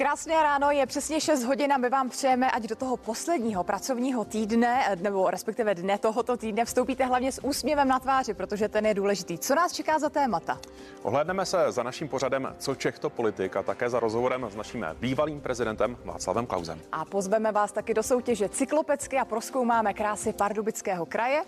Krásné ráno, je přesně 6 hodin a my vám přejeme, ať do toho posledního pracovního týdne, eh, nebo respektive dne tohoto týdne, vstoupíte hlavně s úsměvem na tváři, protože ten je důležitý. Co nás čeká za témata? Ohledneme se za naším pořadem Co Čech to politik a také za rozhovorem s naším bývalým prezidentem Václavem Klausem. A pozveme vás taky do soutěže Cyklopecky a proskoumáme krásy Pardubického kraje.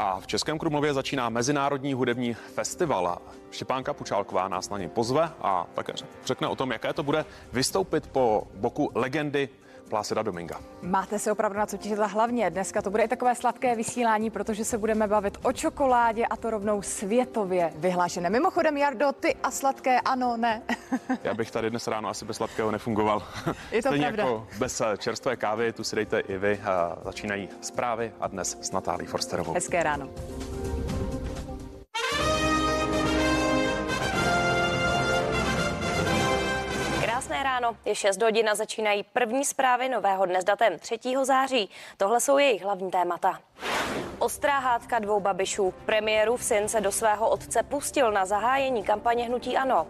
A v Českém Krumlově začíná Mezinárodní hudební festival. Štěpánka Pučálková nás na něj pozve a také řekne o tom, jaké to bude vystoupit po boku legendy Plásida Dominga. Máte se opravdu na co těšit hlavně. Dneska to bude i takové sladké vysílání, protože se budeme bavit o čokoládě a to rovnou světově vyhlášené. Mimochodem, Jardo, ty a sladké, ano, ne. Já bych tady dnes ráno asi bez sladkého nefungoval. Je to Stejně pravda. jako bez eh, čerstvé kávy, tu si dejte i vy. Eh, Začínají zprávy a dnes s Natálí Forsterovou. Hezké ráno. Ráno, je 6 hodin a začínají první zprávy nového dne s datem 3. září. Tohle jsou jejich hlavní témata. Ostrá hádka dvou babišů. Premiérův syn se do svého otce pustil na zahájení kampaně Hnutí Ano.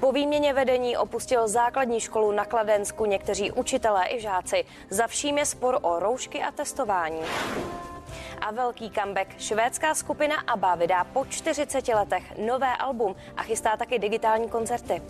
Po výměně vedení opustil základní školu na Kladensku někteří učitelé i žáci. Za vším je spor o roušky a testování. A velký comeback. Švédská skupina ABBA vydá po 40 letech nové album a chystá taky digitální koncerty.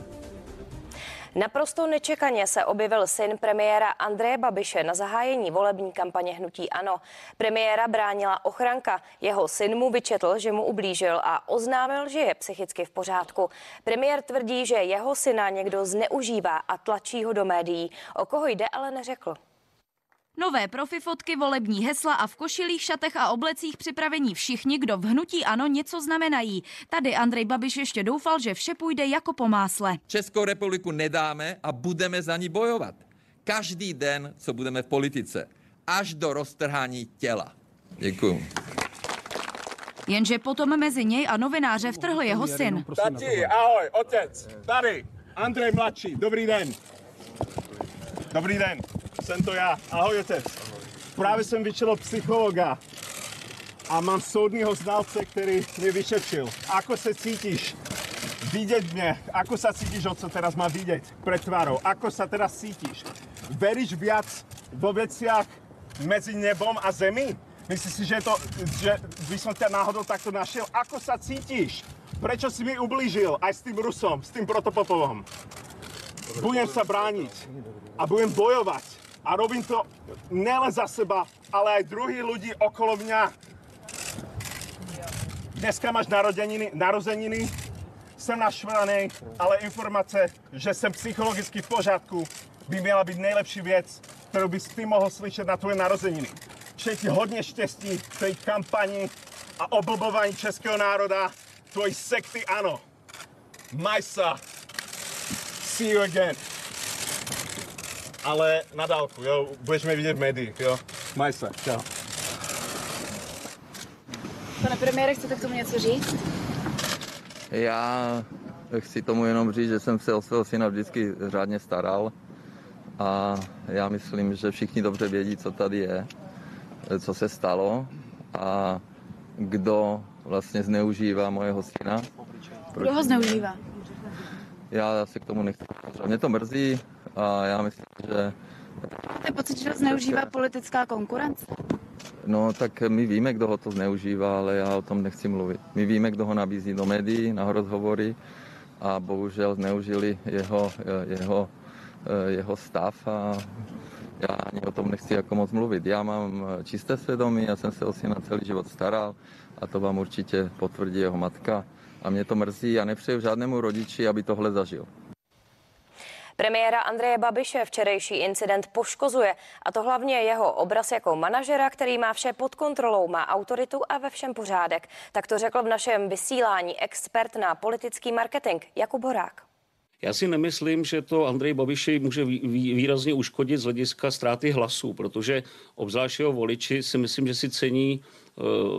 Naprosto nečekaně se objevil syn premiéra Andreje Babiše na zahájení volební kampaně Hnutí Ano. Premiéra bránila ochranka. Jeho syn mu vyčetl, že mu ublížil a oznámil, že je psychicky v pořádku. Premiér tvrdí, že jeho syna někdo zneužívá a tlačí ho do médií. O koho jde, ale neřekl. Nové profi fotky, volební hesla a v košilých šatech a oblecích připravení všichni, kdo v hnutí ano něco znamenají. Tady Andrej Babiš ještě doufal, že vše půjde jako po másle. Českou republiku nedáme a budeme za ní bojovat. Každý den, co budeme v politice. Až do roztrhání těla. Děkuju. Jenže potom mezi něj a novináře vtrhl jeho syn. Tati, ahoj, otec, tady, Andrej mladší, dobrý den. Dobrý den, jsem to já, ahoj otec. Právě jsem vyčel psychologa a mám soudního znalce, který mě vyšetřil. Ako se cítíš? Vidět mě, ako sa cítíš, o co teraz má vidět pred tvárou? Ako sa teraz cítíš? Veríš viac vo veciach mezi nebom a zemí? Myslíš si, že, to, že by som ťa náhodou takto našiel? Ako sa cítiš? Prečo si mi ublížil aj s tým Rusom, s tým protopopovom? Budem sa brániť a budem bojovať. A robím to nielen za seba, ale aj druhých ľudí okolo mňa. Dneska máš narozeniny, narozeniny, jsem naštvaný, ale informace, že jsem psychologicky v pořádku, by měla být nejlepší věc, kterou bys ty mohl slyšet na tvoje narozeniny. Přeji ti hodně štěstí v té kampani a oblbování českého národa, tvojí sekty ano. Majsa, see you again. Ale na dálku, jo, budeš mě vidět v médiích, jo. Majsa, čau. Pane premiére, chcete k tomu něco říct? Já chci tomu jenom říct, že jsem se o svého syna vždycky řádně staral a já myslím, že všichni dobře vědí, co tady je, co se stalo a kdo vlastně zneužívá mojeho syna. Kdo ho zneužívá? Já se k tomu nechci. Mě to mrzí a já myslím, že Máte pocit, že ho zneužívá politická konkurence? No, tak my víme, kdo ho to zneužívá, ale já o tom nechci mluvit. My víme, kdo ho nabízí do médií, na rozhovory a bohužel zneužili jeho, jeho, jeho stav a já ani o tom nechci jako moc mluvit. Já mám čisté svědomí, já jsem se o syna celý život staral a to vám určitě potvrdí jeho matka. A mě to mrzí a nepřeju žádnému rodiči, aby tohle zažil. Premiéra Andreje Babiše včerejší incident poškozuje a to hlavně jeho obraz jako manažera, který má vše pod kontrolou, má autoritu a ve všem pořádek. Tak to řekl v našem vysílání expert na politický marketing Jakub Horák. Já si nemyslím, že to Andrej Babiši může výrazně uškodit z hlediska ztráty hlasů, protože obzvlášť jeho voliči si myslím, že si cení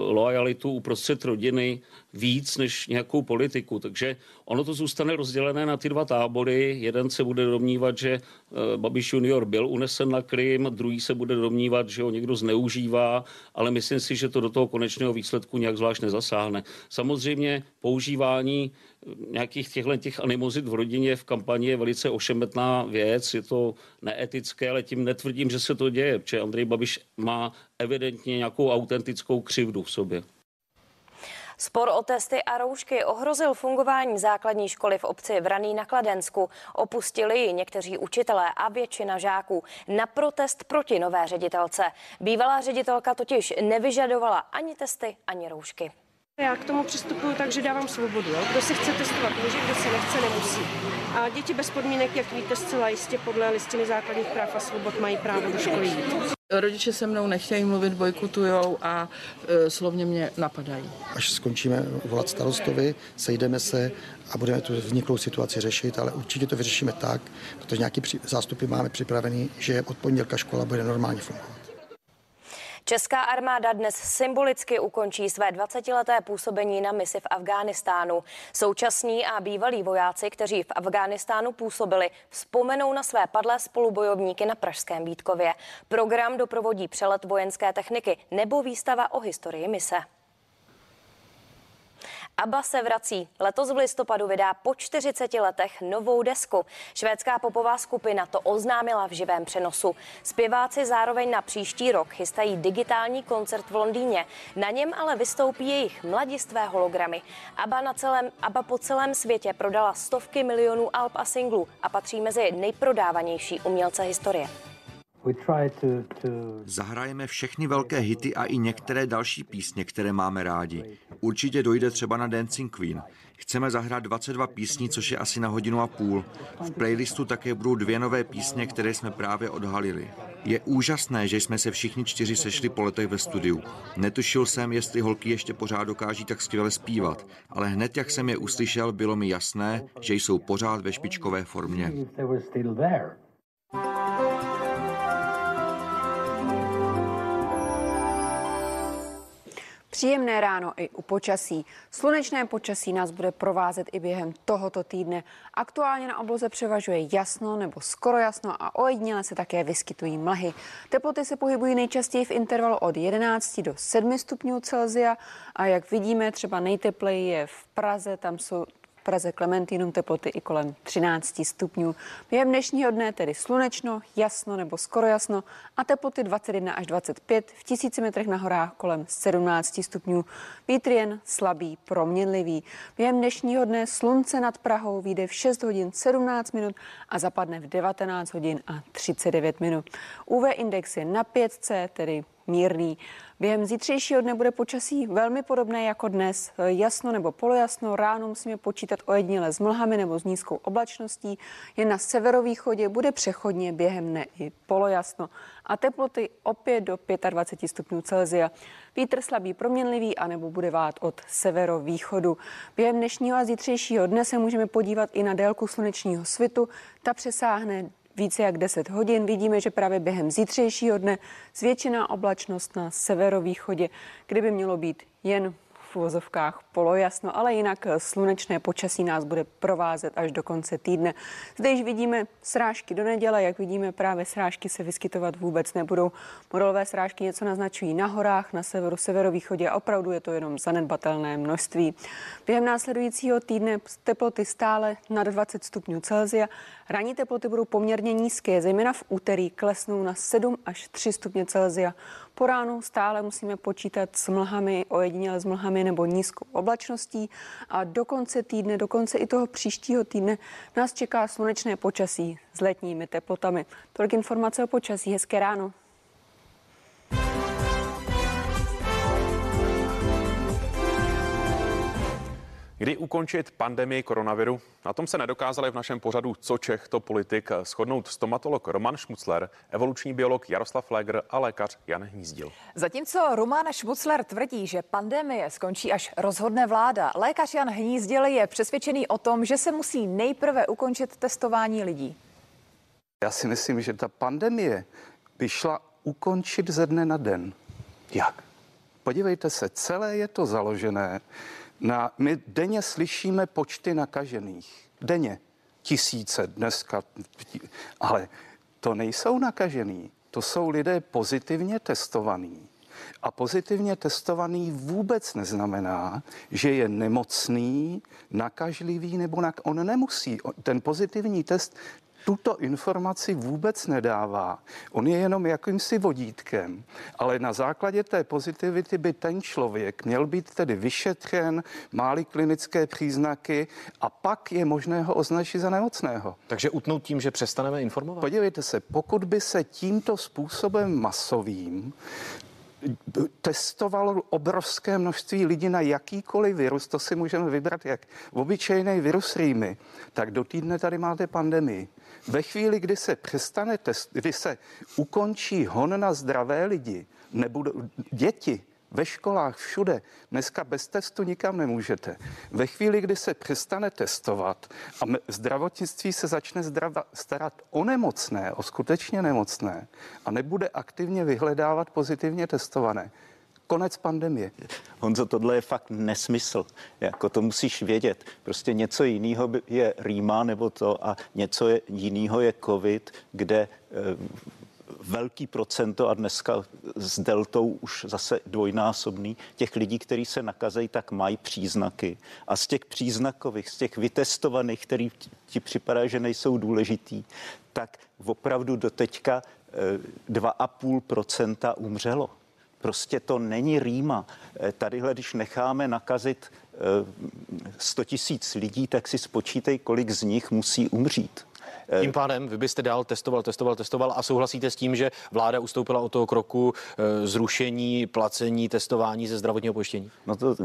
loajalitu uprostřed rodiny víc než nějakou politiku. Takže ono to zůstane rozdělené na ty dva tábory. Jeden se bude domnívat, že eh, Babiš junior byl unesen na Krym, druhý se bude domnívat, že ho někdo zneužívá, ale myslím si, že to do toho konečného výsledku nějak zvlášť nezasáhne. Samozřejmě používání eh, nějakých těchto těch animozit v rodině v kampani je velice ošemetná věc, je to neetické, ale tím netvrdím, že se to děje, protože Andrej Babiš má evidentně nějakou autentickou křivdu v sobě. Spor o testy a roušky ohrozil fungování základní školy v obci Vraný na Kladensku. Opustili ji někteří učitelé a většina žáků na protest proti nové ředitelce. Bývalá ředitelka totiž nevyžadovala ani testy, ani roušky. Já k tomu přistupuji tak, že dávám svobodu. Jo? Kdo se chce testovat může, kdo se nechce, nemusí. A děti bez podmínek, jak víte, zcela jistě podle listiny základních práv a svobod mají právo do školy jít. Rodiče se mnou nechtějí mluvit, bojkotujou a e, slovně mě napadají. Až skončíme volat starostovi, sejdeme se a budeme tu vzniklou situaci řešit, ale určitě to vyřešíme tak, protože nějaký zástupy máme připravený, že od pondělka škola bude normálně fungovat. Česká armáda dnes symbolicky ukončí své 20-leté působení na misi v Afghánistánu. Současní a bývalí vojáci, kteří v Afghánistánu působili, vzpomenou na své padlé spolubojovníky na Pražském Vítkově. Program doprovodí přelet vojenské techniky nebo výstava o historii mise. ABBA se vrací. Letos v listopadu vydá po 40 letech novou desku. Švédská popová skupina to oznámila v živém přenosu. Zpěváci zároveň na příští rok chystají digitální koncert v Londýně. Na něm ale vystoupí jejich mladistvé hologramy. ABBA, na celém, ABBA po celém světě prodala stovky milionů alb a singlů a patří mezi nejprodávanější umělce historie. Zahrajeme všechny velké hity a i některé další písně, které máme rádi. Určitě dojde třeba na Dancing Queen. Chceme zahrát 22 písní, což je asi na hodinu a půl. V playlistu také budou dvě nové písně, které jsme právě odhalili. Je úžasné, že jsme se všichni čtyři sešli po letech ve studiu. Netušil jsem, jestli holky ještě pořád dokáží tak skvěle zpívat, ale hned jak jsem je uslyšel, bylo mi jasné, že jsou pořád ve špičkové formě. Příjemné ráno i u počasí. Slunečné počasí nás bude provázet i během tohoto týdne. Aktuálně na obloze převažuje jasno nebo skoro jasno a ojediněle se také vyskytují mlhy. Teploty se pohybují nejčastěji v intervalu od 11 do 7 stupňů Celzia a jak vidíme, třeba nejtepleji je v Praze, tam jsou Praze Klementinum teploty i kolem 13 stupňů. Během dnešního dne tedy slunečno, jasno nebo skoro jasno a teploty 21 až 25, v tisíci metrech na horách kolem 17 stupňů. Vítr jen slabý, proměnlivý. Během dnešního dne slunce nad Prahou vyjde v 6 hodin 17 minut a zapadne v 19 hodin a 39 minut. UV index je na 5C, tedy mírný. Během zítřejšího dne bude počasí velmi podobné jako dnes. Jasno nebo polojasno, ráno musíme počítat ojediněle s mlhami nebo s nízkou oblačností. Jen na severovýchodě bude přechodně během dne i polojasno a teploty opět do 25 stupňů Celzia. Vítr slabý proměnlivý a nebo bude vát od severovýchodu. Během dnešního a zítřejšího dne se můžeme podívat i na délku slunečního svitu. Ta přesáhne více jak 10 hodin. Vidíme, že právě během zítřejšího dne zvětšená oblačnost na severovýchodě, kdyby mělo být jen v uvozovkách polojasno, ale jinak slunečné počasí nás bude provázet až do konce týdne. Zde již vidíme srážky do neděle, jak vidíme, právě srážky se vyskytovat vůbec nebudou. Modelové srážky něco naznačují na horách, na severu, severovýchodě a opravdu je to jenom zanedbatelné množství. Během následujícího týdne teploty stále nad 20 stupňů Celzia. Ranní teploty budou poměrně nízké, zejména v úterý klesnou na 7 až 3 stupně Celzia. Po ránu stále musíme počítat s mlhami, ojediněle s mlhami nebo nízkou oblačností a do konce týdne, do konce i toho příštího týdne nás čeká slunečné počasí s letními teplotami. Tolik informace o počasí. Hezké ráno. Kdy ukončit pandemii koronaviru? Na tom se nedokázali v našem pořadu Co Čech, to politik shodnout stomatolog Roman Šmucler, evoluční biolog Jaroslav Legr a lékař Jan Hnízdil. Zatímco Roman Šmucler tvrdí, že pandemie skončí až rozhodne vláda, lékař Jan Hnízdil je přesvědčený o tom, že se musí nejprve ukončit testování lidí. Já si myslím, že ta pandemie by šla ukončit ze dne na den. Jak? Podívejte se, celé je to založené na, my denně slyšíme počty nakažených. Denně. Tisíce dneska. Ale to nejsou nakažený. To jsou lidé pozitivně testovaní. A pozitivně testovaný vůbec neznamená, že je nemocný, nakažlivý nebo nak- on nemusí. Ten pozitivní test tuto informaci vůbec nedává. On je jenom jakýmsi vodítkem, ale na základě té pozitivity by ten člověk měl být tedy vyšetřen, máli klinické příznaky a pak je možné ho označit za nemocného. Takže utnout tím, že přestaneme informovat? Podívejte se, pokud by se tímto způsobem masovým testovalo obrovské množství lidí na jakýkoliv virus, to si můžeme vybrat jak obyčejný virus rýmy, tak do týdne tady máte pandemii. Ve chvíli, kdy se přestane test, kdy se ukončí hon na zdravé lidi, nebudou děti, ve školách, všude. Dneska bez testu nikam nemůžete. Ve chvíli, kdy se přestane testovat a zdravotnictví se začne zdrava, starat o nemocné, o skutečně nemocné a nebude aktivně vyhledávat pozitivně testované, konec pandemie. Honzo, tohle je fakt nesmysl. Jako to musíš vědět. Prostě něco jiného je rýma nebo to a něco jiného je covid, kde eh, velký procento a dneska s deltou už zase dvojnásobný těch lidí, kteří se nakazejí, tak mají příznaky. A z těch příznakových, z těch vytestovaných, který ti připadá, že nejsou důležitý, tak opravdu do teďka 2,5% eh, umřelo. Prostě to není rýma. Eh, tadyhle, když necháme nakazit 100 eh, tisíc lidí, tak si spočítej, kolik z nich musí umřít. Eh, Tím pádem vy byste dál testoval, testoval, testoval a souhlasíte s tím, že vláda ustoupila od toho kroku eh, zrušení placení testování ze zdravotního pojištění? No to,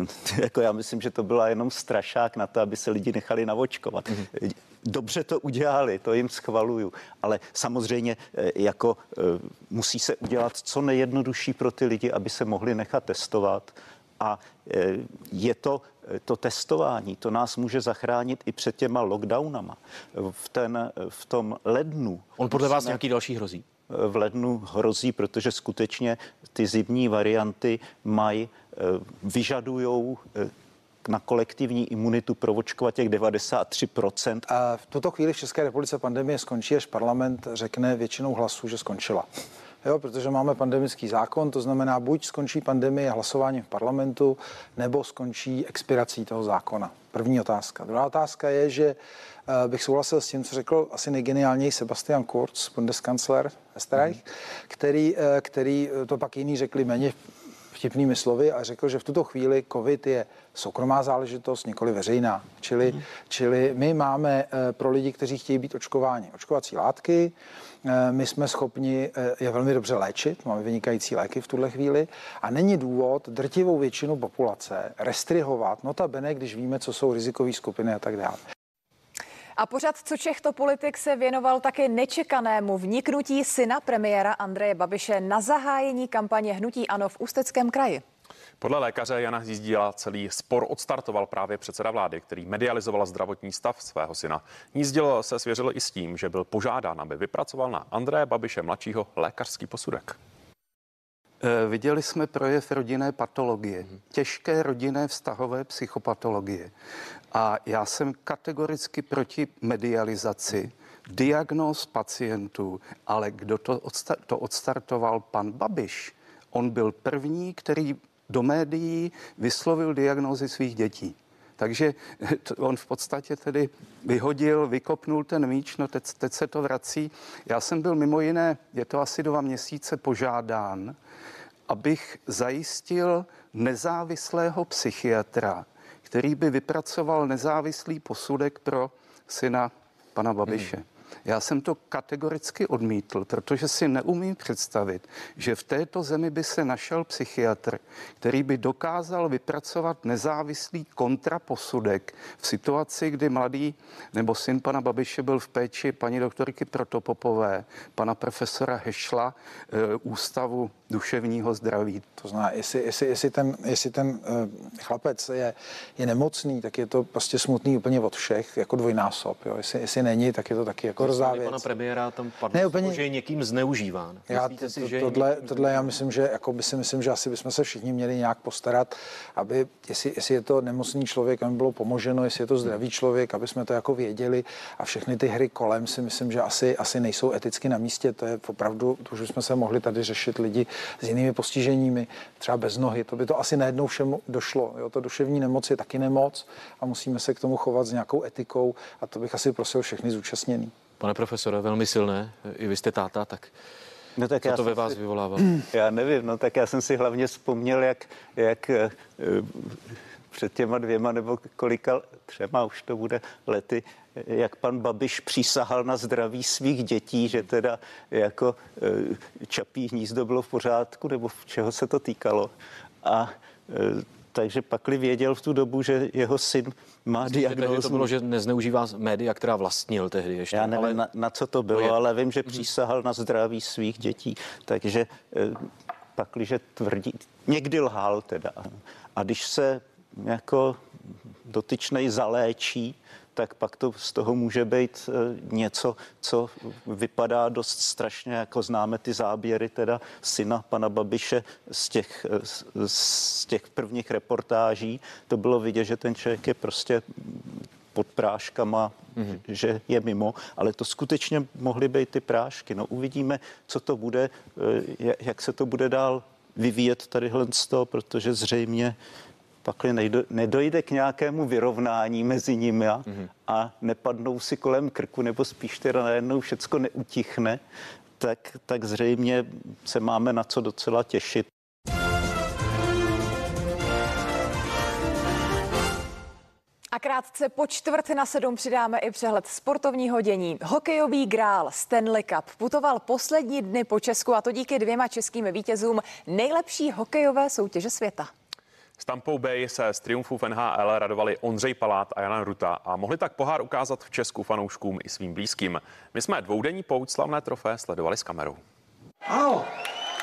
jako já myslím, že to byla jenom strašák na to, aby se lidi nechali navočkovat. Mm-hmm. Dobře to udělali, to jim schvaluju, ale samozřejmě jako musí se udělat co nejjednodušší pro ty lidi, aby se mohli nechat testovat a je to to testování, to nás může zachránit i před těma lockdownama. V, ten, v tom lednu... On podle vás nějaký další hrozí? V lednu hrozí, protože skutečně ty zimní varianty mají, eh, vyžadují eh, na kolektivní imunitu provočkovat těch 93%. A v tuto chvíli v České republice pandemie skončí, až parlament řekne většinou hlasů, že skončila jo, protože máme pandemický zákon, to znamená, buď skončí pandemie hlasováním v parlamentu, nebo skončí expirací toho zákona. První otázka. Druhá otázka je, že uh, bych souhlasil s tím, co řekl asi nejgeniálněji Sebastian Kurz, Bundeskancler Österreich, mm. který, uh, který eh, to pak jiný řekli méně vtipnými slovy a řekl, že v tuto chvíli COVID je soukromá záležitost, nikoli veřejná. Čili, mm. čili my máme pro lidi, kteří chtějí být očkováni, očkovací látky, Eh, my jsme schopni eh, je velmi dobře léčit, máme vynikající léky v tuhle chvíli a není důvod drtivou většinu populace restrihovat, notabene, když víme, co jsou rizikové skupiny a tak dále. A pořád co Čech to politik se věnoval také nečekanému vniknutí syna premiéra Andreje Babiše na zahájení kampaně Hnutí Ano v Ústeckém kraji. Podle lékaře Jana Hnízdíla celý spor odstartoval právě předseda vlády, který medializoval zdravotní stav svého syna. Hnízdil se svěřil i s tím, že byl požádán, aby vypracoval na Andreje Babiše mladšího lékařský posudek. E, viděli jsme projev rodinné patologie, těžké rodinné vztahové psychopatologie. A já jsem kategoricky proti medializaci diagnóz pacientů, ale kdo to, odstar- to odstartoval? Pan Babiš. On byl první, který do médií vyslovil diagnózy svých dětí. Takže on v podstatě tedy vyhodil, vykopnul ten míč, no teď, teď se to vrací. Já jsem byl mimo jiné, je to asi dva měsíce požádán, abych zajistil nezávislého psychiatra, který by vypracoval nezávislý posudek pro syna pana Babiše. Hmm. Já jsem to kategoricky odmítl, protože si neumím představit, že v této zemi by se našel psychiatr, který by dokázal vypracovat nezávislý kontraposudek v situaci, kdy mladý nebo syn pana Babiše byl v péči paní doktorky Protopopové, pana profesora Hešla, e, Ústavu duševního zdraví. To zná, jestli, jestli, jestli ten, jestli ten uh, chlapec je, je nemocný, tak je to prostě smutný úplně od všech, jako dvojnásob. Jo. Jestli, jestli není, tak je to taky jako korzá Pana věc. premiéra tam padlo, Ne, úplně- že je někým zneužíván. Já Myslíte si, to, že tohle, někým tohle já myslím, že jako by si myslím, že asi bychom se všichni měli nějak postarat, aby jestli, jestli je to nemocný člověk, aby bylo pomoženo, jestli je to zdravý člověk, aby jsme to jako věděli a všechny ty hry kolem si myslím, že asi, asi nejsou eticky na místě. To je opravdu, to už jsme se mohli tady řešit lidi s jinými postiženími, třeba bez nohy. To by to asi najednou všem došlo. Jo? To duševní nemoc je taky nemoc a musíme se k tomu chovat s nějakou etikou a to bych asi prosil všechny zúčastněný. Pane profesore, velmi silné, i vy jste táta, tak No tak co já to ve vás si- vyvolávalo? Já nevím, no tak já jsem si hlavně vzpomněl, jak, jak eh, před těma dvěma nebo kolika, třema už to bude lety, jak pan Babiš přísahal na zdraví svých dětí, že teda jako eh, čapí hnízdo bylo v pořádku, nebo v čeho se to týkalo. A eh, takže pakli věděl v tu dobu, že jeho syn má diagnózu. to bylo, že nezneužívá média, která vlastnil tehdy ještě. Já nevím, ale... na, na co to bylo, je- ale vím, že přísahal na zdraví svých dětí. Takže eh, pakliže tvrdí, někdy lhal teda. A když se jako dotyčnej zaléčí, tak pak to z toho může být eh, něco, co vypadá dost strašně, jako známe ty záběry teda syna pana Babiše z těch, eh, z- těch prvních reportáží. To bylo vidět, že ten člověk je prostě pod práškama, mm-hmm. že je mimo, ale to skutečně mohly být ty prášky. No uvidíme, co to bude, eh, ja- jak se to bude dál vyvíjet tadyhle z toho, protože zřejmě pakli nejdo, nedojde k nějakému vyrovnání mezi nimi a, mm-hmm. a nepadnou si kolem krku, nebo spíš teda najednou všecko neutichne, tak, tak zřejmě se máme na co docela těšit. A krátce po čtvrt na sedm přidáme i přehled sportovního dění. Hokejový grál Stanley Cup putoval poslední dny po Česku a to díky dvěma českým vítězům nejlepší hokejové soutěže světa. S Tampou Bay se z triumfu v NHL radovali Ondřej Palát a Jana Ruta a mohli tak pohár ukázat v Česku fanouškům i svým blízkým. My jsme dvoudenní pouť slavné trofé sledovali s kamerou. Au!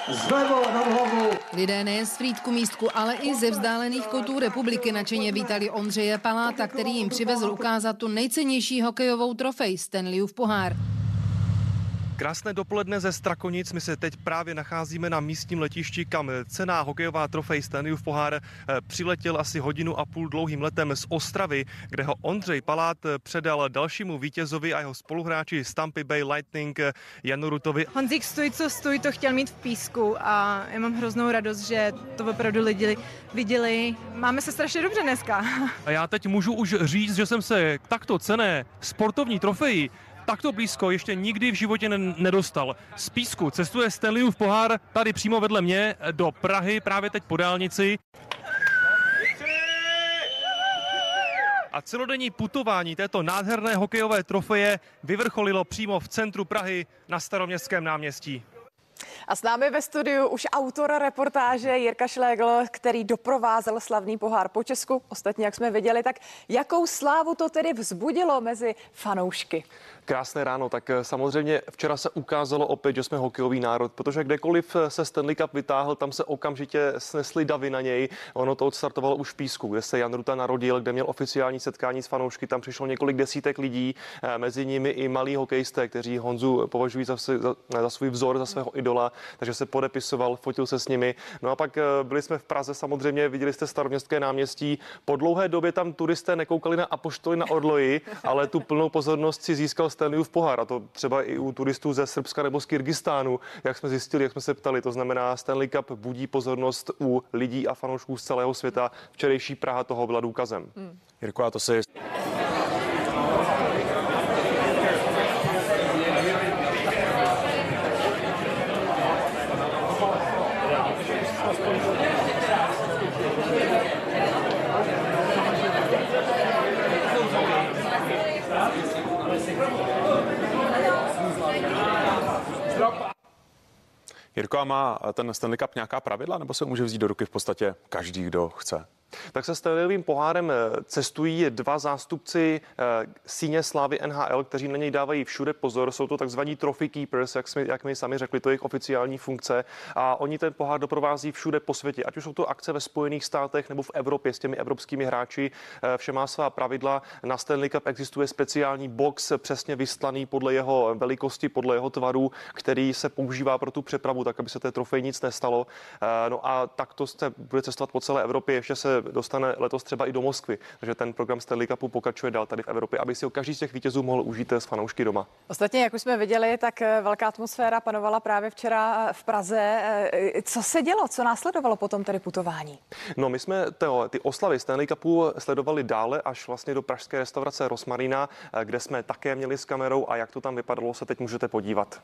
Zlevo nad hlavu! Lidé nejen z Frýdku místku, ale i ze vzdálených koutů republiky nadšeně vítali Ondřeje Paláta, který jim přivezl ukázat tu nejcennější hokejovou trofej Stanleyův pohár. Krásné dopoledne ze Strakonic. My se teď právě nacházíme na místním letišti, kam cená hokejová trofej Stanleyův pohár eh, přiletěl asi hodinu a půl dlouhým letem z Ostravy, kde ho Ondřej Palát eh, předal dalšímu vítězovi a jeho spoluhráči z Tampa Bay Lightning eh, Janu Rutovi. Honzík stůj, co stůj, to chtěl mít v písku a já mám hroznou radost, že to opravdu lidi viděli. Máme se strašně dobře dneska. A já teď můžu už říct, že jsem se takto cené sportovní trofeji takto blízko ještě nikdy v životě ne- nedostal. Z písku cestuje Stanleyův pohár tady přímo vedle mě do Prahy, právě teď po dálnici. A celodenní putování této nádherné hokejové trofeje vyvrcholilo přímo v centru Prahy na staroměstském náměstí. A s námi ve studiu už autor reportáže Jirka Šlégl, který doprovázel slavný pohár po Česku. Ostatně, jak jsme viděli, tak jakou slávu to tedy vzbudilo mezi fanoušky? Krásné ráno, tak eh, samozřejmě včera se ukázalo opět, že jsme hokejový národ, protože kdekoliv eh, se Stanley Cup vytáhl, tam se okamžitě snesly davy na něj. Ono to odstartovalo už v Písku, kde se Jan Ruta narodil, kde měl oficiální setkání s fanoušky, tam přišlo několik desítek lidí, eh, mezi nimi i malí hokejisté, kteří Honzu považují za, za, za svůj vzor, za svého idola, takže se podepisoval, fotil se s nimi. No a pak byli jsme v Praze, samozřejmě viděli jste staroměstské náměstí. Po dlouhé době tam turisté nekoukali na apoštoly na orloji, ale tu plnou pozornost si získal Stanleyův pohár. A to třeba i u turistů ze Srbska nebo z Kyrgyzstánu, jak jsme zjistili, jak jsme se ptali. To znamená, Stanley Cup budí pozornost u lidí a fanoušků z celého světa. Včerejší Praha toho byla důkazem. Hmm. Jirko, a to si Jirko, a má ten Stanley Cup nějaká pravidla, nebo se může vzít do ruky v podstatě každý, kdo chce? Tak se Stanleyovým pohárem eh, cestují dva zástupci eh, síně slávy NHL, kteří na něj dávají všude pozor. Jsou to takzvaní trophy keepers, jak, jsme, jak mi sami řekli, to je jejich oficiální funkce. A oni ten pohár doprovází všude po světě. Ať už jsou to akce ve Spojených státech nebo v Evropě s těmi evropskými hráči. Eh, vše má svá pravidla. Na Stanley Cup existuje speciální box přesně vystlaný podle jeho velikosti, podle jeho tvaru, který se používá pro tu přepravu, tak aby se té trofej nic nestalo. No a takto se bude cestovat po celé Evropě. Ještě se dostane letos třeba i do Moskvy. Takže ten program Stanley Cupu pokračuje dál tady v Evropě, aby si ho každý z těch vítězů mohl užít s fanoušky doma. Ostatně, jak už jsme viděli, tak eh, velká atmosféra panovala právě včera eh, v Praze. Eh, co se dělo? Co následovalo potom tedy putování? No, my jsme to, ty oslavy Stanley Cupu sledovali dále až vlastně do pražské restaurace Rosmarina, kde jsme také měli s kamerou a jak to tam vypadalo, se teď můžete podívat.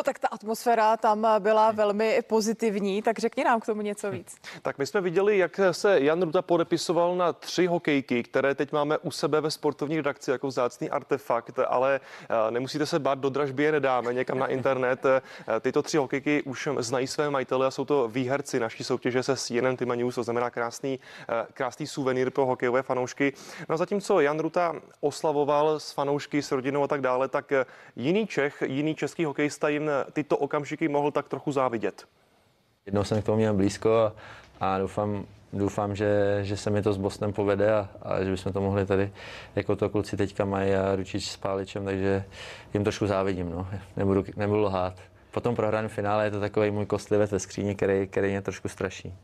No tak ta atmosféra tam byla velmi pozitivní, tak řekni nám k tomu něco víc. Tak my jsme viděli, jak se Jan Ruta podepisoval na tři hokejky, které teď máme u sebe ve sportovní redakci jako vzácný artefakt, ale eh, nemusíte se bát, do dražby je nedáme někam na internet. Eh, tyto tři hokejky už znají své majitele a jsou to výherci naší soutěže se CNN Tima News, to znamená krásný, eh, krásný suvenýr pro hokejové fanoušky. No a zatímco Jan Ruta oslavoval s fanoušky, s rodinou a tak dále, tak jiný Čech, jiný český hokejista jim tyto okamžiky mohl tak trochu závidět. Jednou jsem k tomu měl blízko a, a doufám, doufám, že, že se mi to s Bosnem povede a, a že bychom to mohli tady, jako to kluci teďka mají a ručič s Páličem, takže jim trošku závidím, no. nebudu, nebudu lhát. Po tom prohraném finále je to takový můj kostlivec ve skříni, který, který mě trošku straší.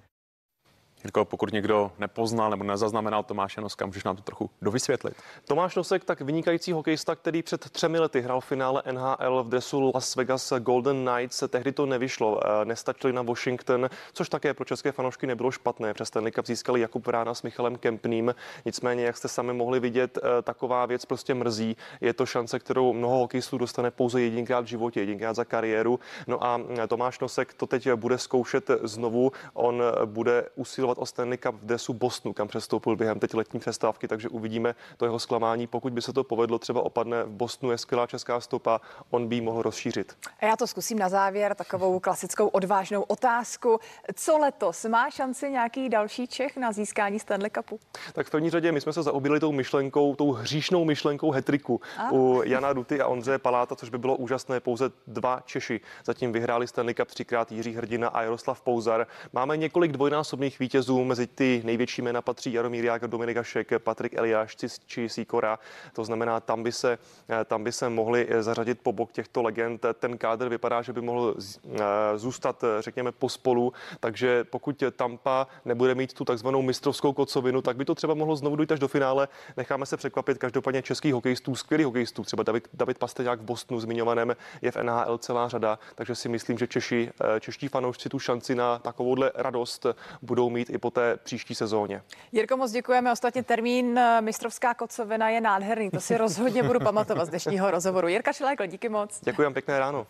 Jirko, pokud někdo nepoznal nebo nezaznamenal Tomáše Noska, můžeš nám to trochu dovysvětlit. Tomáš Nosek, tak vynikající hokejista, který před třemi lety hrál v finále NHL v dresu Las Vegas Golden Knights. Tehdy to nevyšlo, eh, nestačili na Washington, což také pro české fanoušky nebylo špatné. Přes ten Cup získali Jakub Rána s Michalem Kempným. Nicméně, jak jste sami mohli vidět, eh, taková věc prostě mrzí. Je to šance, kterou mnoho hokejistů dostane pouze jedinkrát v životě, jedinkrát za kariéru. No a eh, Tomáš Nosek to teď bude zkoušet znovu. On bude usilovat bojovat o Stanley Cup v desu Bostonu, kam přestoupil během teď letní přestávky, takže uvidíme to jeho zklamání. Pokud by se to povedlo, třeba opadne v Bostonu, je skvělá česká stopa, on by mohl rozšířit. A já to zkusím na závěr, takovou klasickou odvážnou otázku. Co letos? Má šanci nějaký další Čech na získání Stanley Cupu? Tak v první řadě my jsme se zaobili tou myšlenkou, tou hříšnou myšlenkou hetriku u Jana Ruty a Ondřeje Paláta, což by bylo úžasné. Pouze dva Češi zatím vyhráli Stanley Cup třikrát Jiří Hrdina a Jaroslav Pouzar. Máme několik dvojnásobných vítězů vítězů. Mezi ty největší jména patří Jaromír Jágr, Dominik Hašek, Patrik Eliáš či Sikora. To znamená, tam by, se, tam by se mohli zařadit po bok těchto legend. Ten kádr vypadá, že by mohl eh, zůstat, řekněme, pospolu, takže pokud Tampa nebude mít tu takzvanou mistrovskou kocovinu, tak by to třeba mohlo znovu dojít až do finále. Necháme se překvapit. Každopádně českých hokejistů, skvělých hokejistů, třeba David, David Pasteňák v Bostonu zmiňovaném, je v NHL celá řada, takže si myslím, že Češi, eh, čeští fanoušci tu šanci na takovouhle radost budou mít i po té příští sezóně. Jirko, moc děkujeme. Ostatně termín eh, mistrovská kocovina je nádherný. To si rozhodně budu pamatovat z dnešního rozhovoru. Jirka Šilékl, díky moc. Děkuji, pěkné ráno.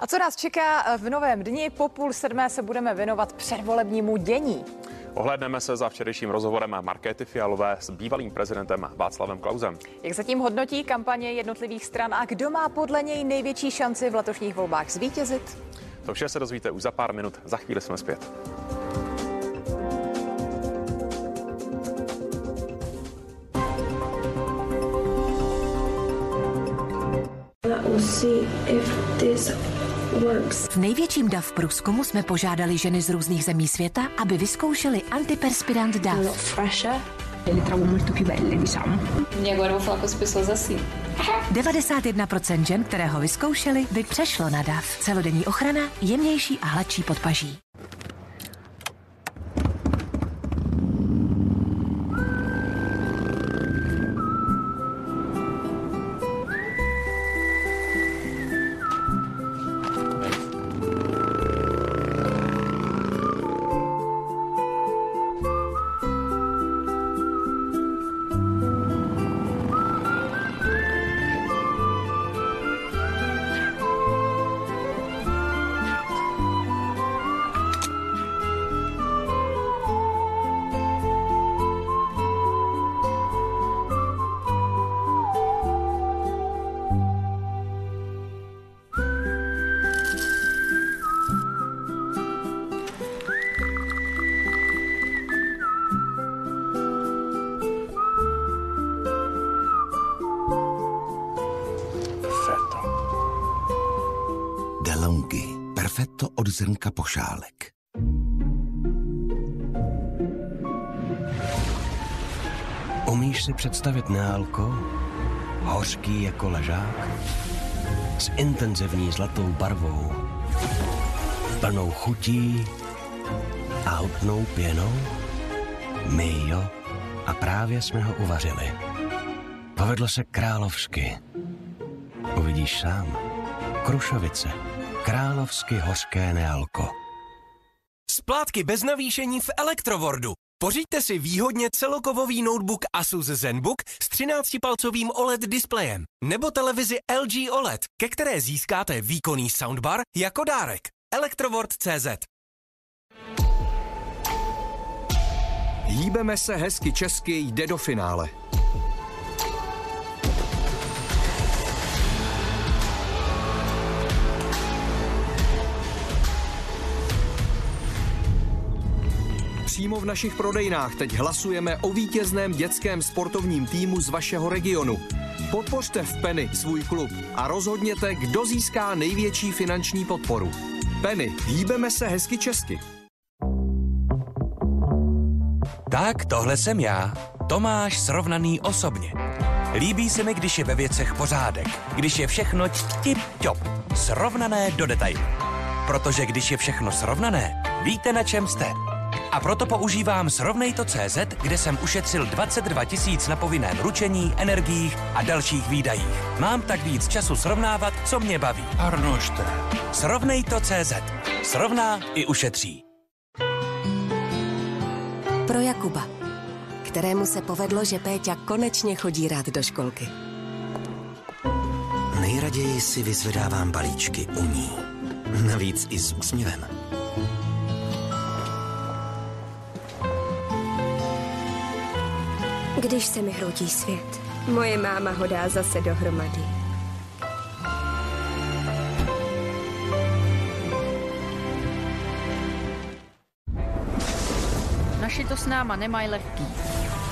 A co nás čeká eh, v novém dni? Po půl sedmé se budeme věnovat předvolebnímu dění. Ohlédneme se za včerejším rozhovorem Markéty Fialové s bývalým prezidentem Václavem Klausem. Jak zatím hodnotí kampaně jednotlivých stran a kdo má podle něj největší šanci v letošních volbách zvítězit? To vše se dozvíte už za pár minut. Za chvíli jsme zpět. V největším DAV průzkumu jsme požádali ženy z různých zemí světa, aby vyzkoušeli antiperspirant DAV. 91% žen, které ho vyzkoušeli, by přešlo na DAV. Celodenní ochrana, jemnější a hladší podpaží. Zrnka pošálek. Umíš si představit neálko? Hořký jako ležák? S intenzivní zlatou barvou? Plnou chutí a hutnou pěnou? My jo. A právě jsme ho uvařili. Povedlo se královsky. Uvidíš sám. Krušovice. Královsky hořké nealko. Splátky bez navýšení v Elektrowordu. Pořiďte si výhodně celokovový notebook Asus ZenBook s 13-palcovým OLED displejem nebo televizi LG OLED, ke které získáte výkonný soundbar jako dárek. Electrovord.cz Hýbeme se hezky česky jde do finále. Přímo v našich prodejnách teď hlasujeme o vítězném dětském sportovním týmu z vašeho regionu. Podpořte v Penny svůj klub a rozhodněte, kdo získá největší finanční podporu. Penny, hýbeme se hezky česky. Tak, tohle jsem já. Tomáš srovnaný osobně. Líbí se mi, když je ve věcech pořádek, když je všechno tip-top, srovnané do detailu. Protože když je všechno srovnané, víte, na čem jste. A proto používám Srovnejto.cz, kde jsem ušetřil 22 tisíc na povinném ručení, energiích a dalších výdajích. Mám tak víc času srovnávat, co mě baví. Arnošte. Srovnejto.cz. Srovná i ušetří. Pro Jakuba, kterému se povedlo, že Péťa konečně chodí rád do školky. Nejraději si vyzvedávám balíčky u ní. Navíc i s úsměvem. Když se mi hroutí svět, moje máma ho dá zase dohromady. Naši to s náma nemají lehký.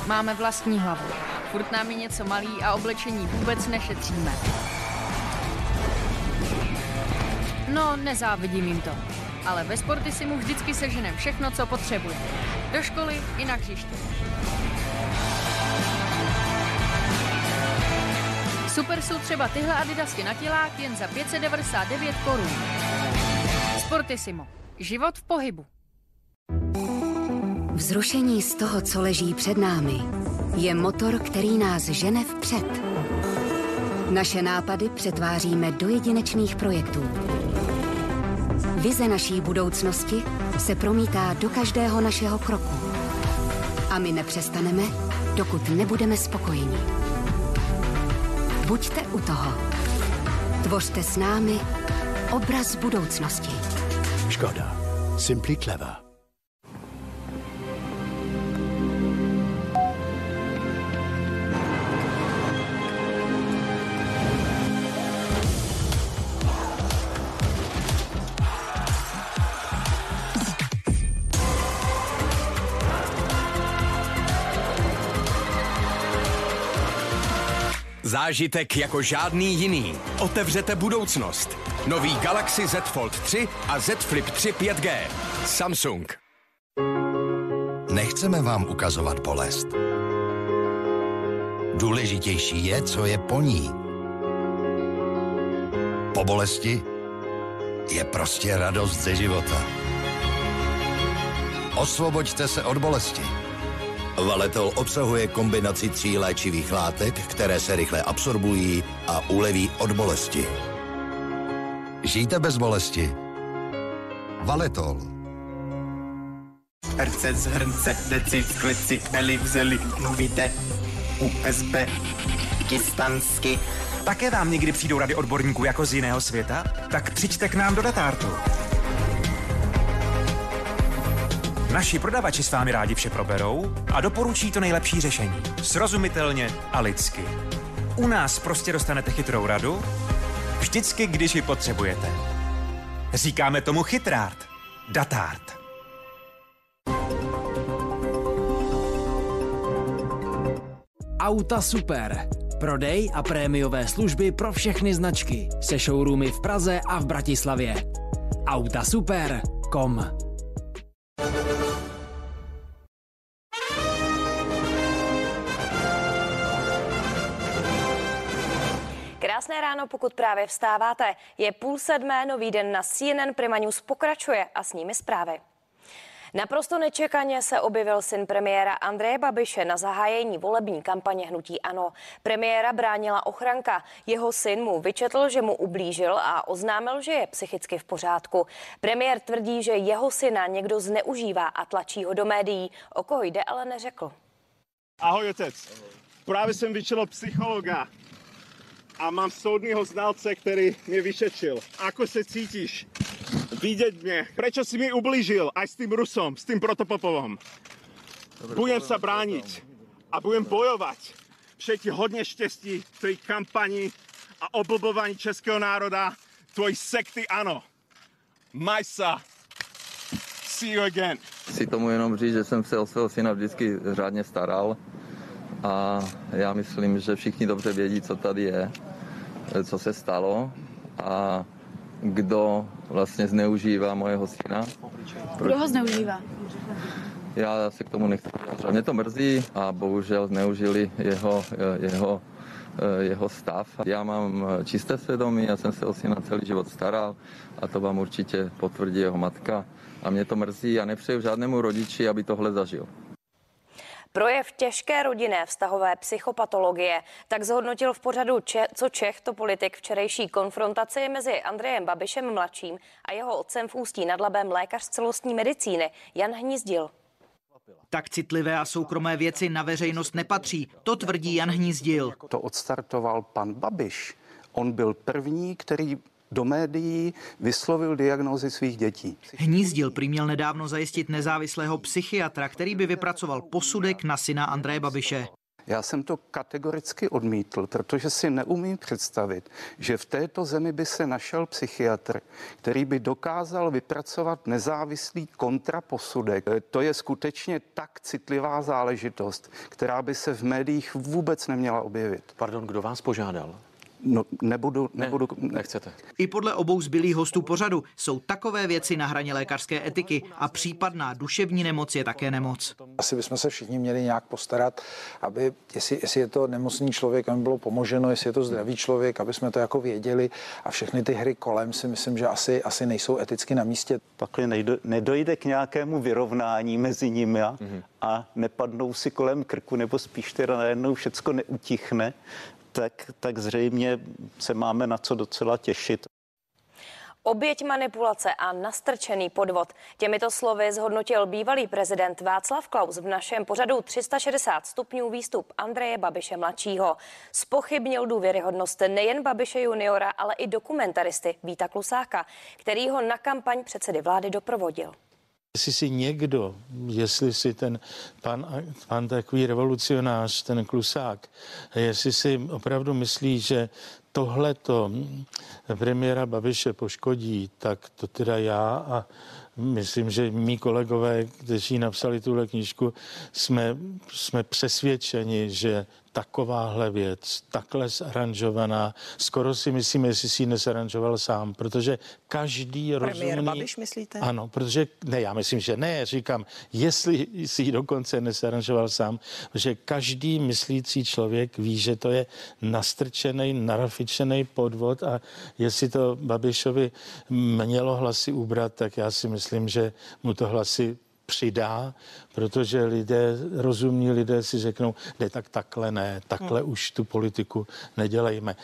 Máme vlastní hlavu. Furt nám je něco malý a oblečení vůbec nešetříme. No, nezávidím jim to. Ale ve sporty si mu vždycky seženem všechno, co potřebuje. Do školy i na hřiště. Super jsou třeba tyhle adidasky na tělák jen za 599 korun. Sportissimo. Život v pohybu. Vzrušení z toho, co leží před námi, je motor, který nás žene vpřed. Naše nápady přetváříme do jedinečných projektů. Vize naší budoucnosti se promítá do každého našeho kroku. A my nepřestaneme, dokud nebudeme spokojeni. Buďte u toho. Tvořte s námi obraz budoucnosti. Škoda. Simply clever. Zážitek jako žádný jiný. Otevřete budoucnost. Nový Galaxy Z Fold 3 a Z Flip 3 5G. Samsung. Nechceme vám ukazovat bolest. Důležitější je, co je po ní. Po bolesti je prostě radost ze života. Osvoboďte se od bolesti. Valetol obsahuje kombinaci tří léčivých látek, které se rychle absorbují a uleví od bolesti. Žijte bez bolesti. Valetol. RC, hrnce, deci, klici, elipsely, mluvíte USB, kistansky. Také vám někdy přijdou rady odborníků jako z jiného světa? Tak přijďte k nám do Datártu. Naši prodavači s vámi rádi vše proberou a doporučí to nejlepší řešení. Srozumitelně a lidsky. U nás prostě dostanete chytrou radu, vždycky, když ji potřebujete. Říkáme tomu chytrárt. Datárt. Auta Super. Prodej a prémiové služby pro všechny značky se showroomy v Praze a v Bratislavě. Auta Super. Krásné ráno, pokud právě vstáváte. Je půl sedmé, nový den na CNN Prima News pokračuje a s nimi zprávy. Naprosto nečekaně se objevil syn premiéra Andreje Babiše na zahájení volební kampaně Hnutí Ano. Premiéra bránila ochranka. Jeho syn mu vyčetl, že mu ublížil a oznámil, že je psychicky v pořádku. Premiér tvrdí, že jeho syna někdo zneužívá a tlačí ho do médií. O koho jde, ale neřekl. Ahoj, otec. Právě jsem vyčel psychologa a mám soudního znalce, který mě vyšetřil. Ako se cítíš? Vidět mě. Prečo si mi ublížil? Aj s tím Rusom, s tím Protopopovom. Budem se bránit a budem bojovat. Přeji ti hodně štěstí v tvojej kampani a oblbování českého národa, tvojí sekty ano. Majsa. See you again. Chci tomu jenom říct, že jsem se o svého syna vždycky řádně staral a já myslím, že všichni dobře vědí, co tady je, co se stalo a kdo vlastně zneužívá mojeho syna. Kdo ho zneužívá? Já se k tomu nechci vyjadřovat. Mě to mrzí a bohužel zneužili jeho, jeho, jeho stav. Já mám čisté svědomí, já jsem se o syna celý život staral a to vám určitě potvrdí jeho matka. A mě to mrzí a nepřeju žádnému rodiči, aby tohle zažil. Projev těžké rodinné vztahové psychopatologie tak zhodnotil v pořadu Če- Co Čech to politik včerejší konfrontaci mezi Andrejem Babišem mladším a jeho otcem v Ústí nad Labem lékař celostní medicíny Jan Hnízdil. Tak citlivé a soukromé věci na veřejnost nepatří, to tvrdí Jan Hnízdil. To odstartoval pan Babiš. On byl první, který do médií vyslovil diagnózy svých dětí. Hnízdil prý měl nedávno zajistit nezávislého psychiatra, který by vypracoval posudek na syna Andreje Babiše. Já jsem to kategoricky odmítl, protože si neumím představit, že v této zemi by se našel psychiatr, který by dokázal vypracovat nezávislý kontraposudek. To je skutečně tak citlivá záležitost, která by se v médiích vůbec neměla objevit. Pardon, kdo vás požádal? No, nebudu, nebudu. Ne, nechcete. I podle obou zbylých hostů pořadu jsou takové věci na hraně lékařské etiky a případná duševní nemoc je také nemoc. Asi bychom se všichni měli nějak postarat, aby, jestli, jestli je to nemocný člověk, aby bylo pomoženo, jestli je to zdravý člověk, aby jsme to jako věděli a všechny ty hry kolem si myslím, že asi, asi nejsou eticky na místě. Pakli nejdo, nedojde k nějakému vyrovnání mezi nimi a, mm-hmm. a nepadnou si kolem krku, nebo spíš teda najednou všecko neutichne, tak, tak zřejmě se máme na co docela těšit. Oběť manipulace a nastrčený podvod. Těmito slovy zhodnotil bývalý prezident Václav Klaus v našem pořadu 360 stupňů výstup Andreje Babiše mladšího. Spochybnil důvěryhodnost nejen Babiše juniora, ale i dokumentaristy Víta Klusáka, který ho na kampaň předsedy vlády doprovodil. Jestli si někdo, jestli si ten pan, pan takový revolucionář, ten klusák, jestli si opravdu myslí, že tohleto premiéra Babiše poškodí, tak to teda já a myslím, že mý kolegové, kteří napsali tuhle knížku, jsme, jsme přesvědčeni, že takováhle věc, takhle zaranžovaná, skoro si myslím, jestli si ji nezaranžoval sám, protože každý Premiér rozumný... Babiš, myslíte? Ano, protože, ne, já myslím, že ne, říkám, jestli si ji dokonce nezaranžoval sám, protože každý myslící člověk ví, že to je nastrčený, narafičený podvod a jestli to Babišovi mělo hlasy ubrat, tak já si myslím, že mu to hlasy přidá, protože lidé, rozumní lidé si řeknou, ne, tak takhle ne, takhle hmm. už tu politiku nedělejme.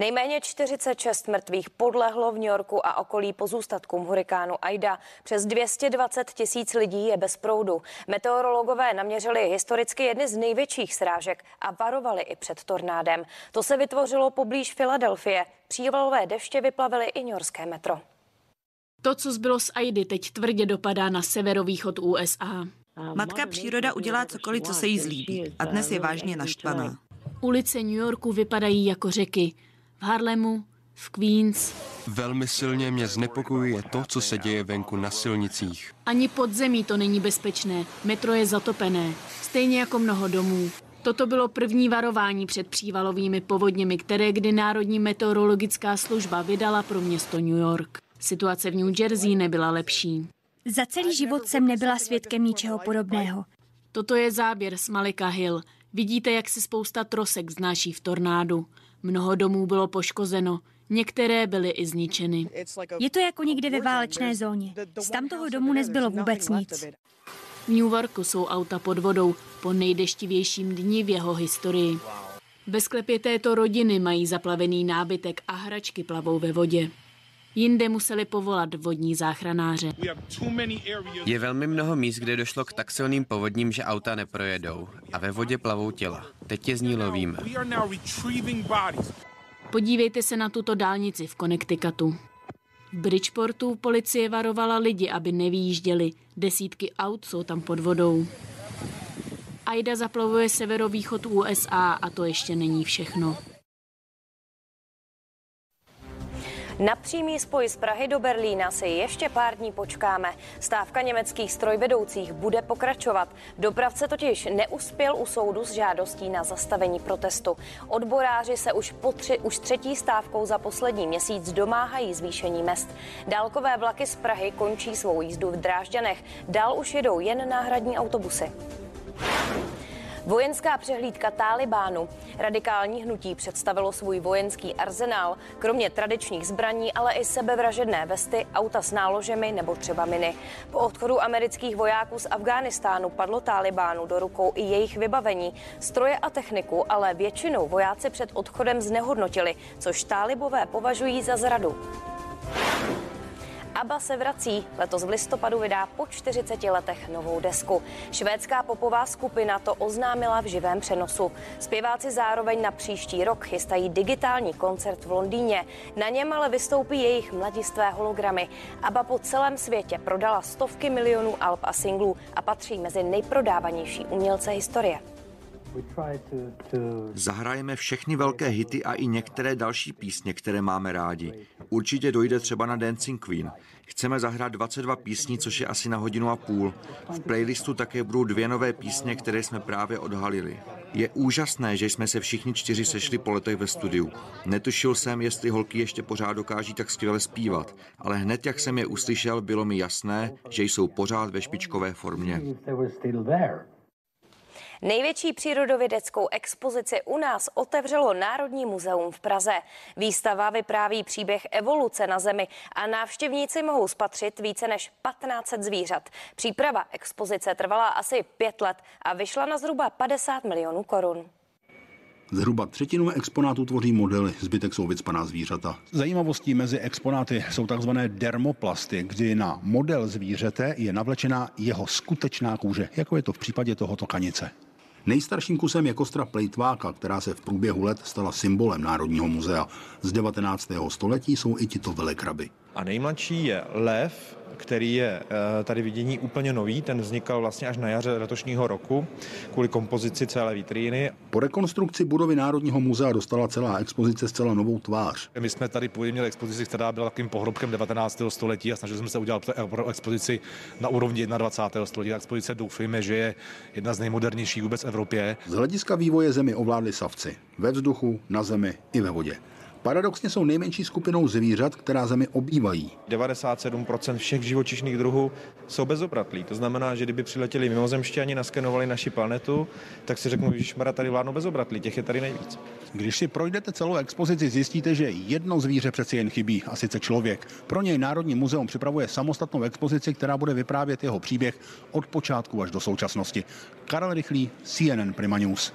Nejméně 46 mrtvých podlehlo v New Yorku a okolí pozůstatkům hurikánu Aida. Přes 220 tisíc lidí je bez proudu. Meteorologové naměřili historicky jedny z největších srážek a varovali i před tornádem. To se vytvořilo poblíž Filadelfie. Přívalové deště vyplavily i New Yorkské metro. To, co zbylo z Aidy, teď tvrdě dopadá na severovýchod USA. Matka příroda udělá cokoliv, co se jí zlíbí a dnes je vážně naštvaná. Ulice New Yorku vypadají jako řeky. V Harlemu, v Queens. Velmi silně mě znepokojuje to, co se děje venku na silnicích. Ani pod zemí to není bezpečné. Metro je zatopené, stejně jako mnoho domů. Toto bylo první varování před přívalovými povodněmi, které kdy Národní meteorologická služba vydala pro město New York. Situace v New Jersey nebyla lepší. Za celý život jsem nebyla svědkem ničeho podobného. Toto je záběr z Malika Hill. Vidíte, jak se spousta trosek znáší v tornádu. Mnoho domů bylo poškozeno, některé byly i zničeny. Je to jako někde ve válečné zóně. Z tamtoho domu nezbylo vůbec nic. V New Yorku jsou auta pod vodou po nejdeštivějším dni v jeho historii. Ve sklepě této rodiny mají zaplavený nábytek a hračky plavou ve vodě. Jinde museli povolat vodní záchranáře. Je velmi mnoho míst, kde došlo k tak silným povodním, že auta neprojedou a ve vodě plavou těla. Teď je z ní lovíme. Podívejte se na tuto dálnici v Connecticutu. V Bridgeportu policie varovala lidi, aby nevýjížděli. Desítky aut jsou tam pod vodou. Aida zaplavuje severovýchod USA a to ještě není všechno. Na přímý spoj z Prahy do Berlína si ještě pár dní počkáme. Stávka německých strojvedoucích bude pokračovat. Dopravce totiž neuspěl u soudu s žádostí na zastavení protestu. Odboráři se už, po tři, už třetí stávkou za poslední měsíc domáhají zvýšení mest. Dálkové vlaky z Prahy končí svou jízdu v Drážďanech. Dál už jedou jen náhradní autobusy. Vojenská přehlídka Tálibánu. Radikální hnutí představilo svůj vojenský arzenál, kromě tradičních zbraní, ale i sebevražedné vesty, auta s náložemi nebo třeba miny. Po odchodu amerických vojáků z Afghánistánu padlo Tálibánu do rukou i jejich vybavení, stroje a techniku, ale většinou vojáci před odchodem znehodnotili, což Tálibové považují za zradu. ABBA se vrací. Letos v listopadu vydá po 40 letech novou desku. Švédská popová skupina to oznámila v živém přenosu. Zpěváci zároveň na příští rok chystají digitální koncert v Londýně. Na něm ale vystoupí jejich mladistvé hologramy. ABBA po celém světě prodala stovky milionů alb a singlů a patří mezi nejprodávanější umělce historie. Zahrajeme všechny velké hity a i některé další písně, které máme rádi. Určitě dojde třeba na Dancing Queen. Chceme zahrát 22 písní, což je asi na hodinu a půl. V playlistu také budou dvě nové písně, které jsme právě odhalili. Je úžasné, že jsme se všichni čtyři sešli po letech ve studiu. Netušil jsem, jestli holky ještě pořád dokáží tak skvěle zpívat, ale hned jak jsem je uslyšel, bylo mi jasné, že jsou pořád ve špičkové formě. Největší přírodovědeckou expozici u nás otevřelo Národní muzeum v Praze. Výstava vypráví příběh evoluce na Zemi a návštěvníci mohou spatřit více než 1500 zvířat. Příprava expozice trvala asi pět let a vyšla na zhruba 50 milionů korun. Zhruba třetinu exponátů tvoří modely, zbytek jsou vycpaná zvířata. Zajímavostí mezi exponáty jsou takzvané dermoplasty, kdy na model zvířete je navlečená jeho skutečná kůže, jako je to v případě tohoto kanice. Nejstarším kusem je kostra plejtváka, která se v průběhu let stala symbolem Národního muzea. Z 19. století jsou i tito velekraby. A nejmladší je lev, který je eh, tady vidění úplně nový. Ten vznikal vlastně až na jaře letošního roku kvůli kompozici celé vitríny. Po rekonstrukci budovy Národního muzea dostala celá expozice zcela novou tvář. My jsme tady původně měli expozici, která byla takovým pohrobkem 19. století a snažili jsme se udělat pro expozici na úrovni 21. století. Expozice doufejme, že je jedna z nejmodernějších vůbec v Evropě. Z hlediska vývoje zemi ovládli savci. Ve vzduchu, na zemi i ve vodě. Paradoxně jsou nejmenší skupinou zvířat, která zemi obývají. 97% všech živočišných druhů jsou bezobratlí. To znamená, že kdyby přiletěli mimozemšťani, naskenovali naši planetu, tak si řeknu, že Mara tady vládnou bezobratlí, těch je tady nejvíc. Když si projdete celou expozici, zjistíte, že jedno zvíře přeci jen chybí, a sice člověk. Pro něj Národní muzeum připravuje samostatnou expozici, která bude vyprávět jeho příběh od počátku až do současnosti. Karel Rychlý, CNN Prima News.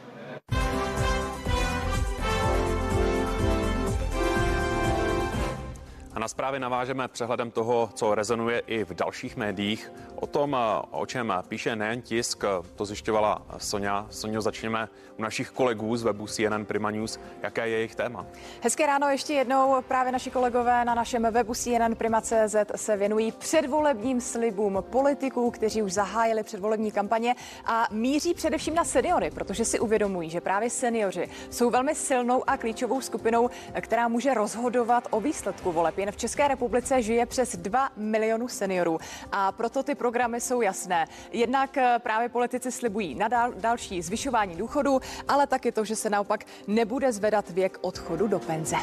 A na zprávě navážeme přehledem toho, co rezonuje i v dalších médiích. O tom, o čem píše nejen tisk, to zjišťovala Sonja. Sonja, začněme u našich kolegů z webu CNN Prima News. Jaké je jejich téma? Hezké ráno ještě jednou. Právě naši kolegové na našem webu CNN Prima.cz se věnují předvolebním slibům politiků, kteří už zahájili předvolební kampaně a míří především na seniory, protože si uvědomují, že právě seniori jsou velmi silnou a klíčovou skupinou, která může rozhodovat o výsledku voleb. Jen v České republice žije přes 2 milionů seniorů a proto ty programy jsou jasné. Jednak eh, právě politici slibují na dal, další zvyšování důchodu, ale taky to, že se naopak nebude zvedat věk odchodu do penze.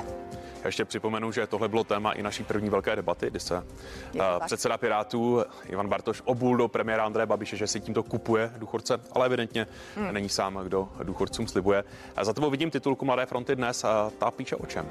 Já ještě připomenu, že tohle bylo téma i naší první velké debaty, kdy se uh, předseda Pirátů Ivan Bartoš obul do premiéra Andreje Babiše, že si tímto kupuje důchodce, ale evidentně hmm. není sám, kdo důchodcům slibuje. A za tebou vidím titulku Mladé fronty dnes a ta píše o čem?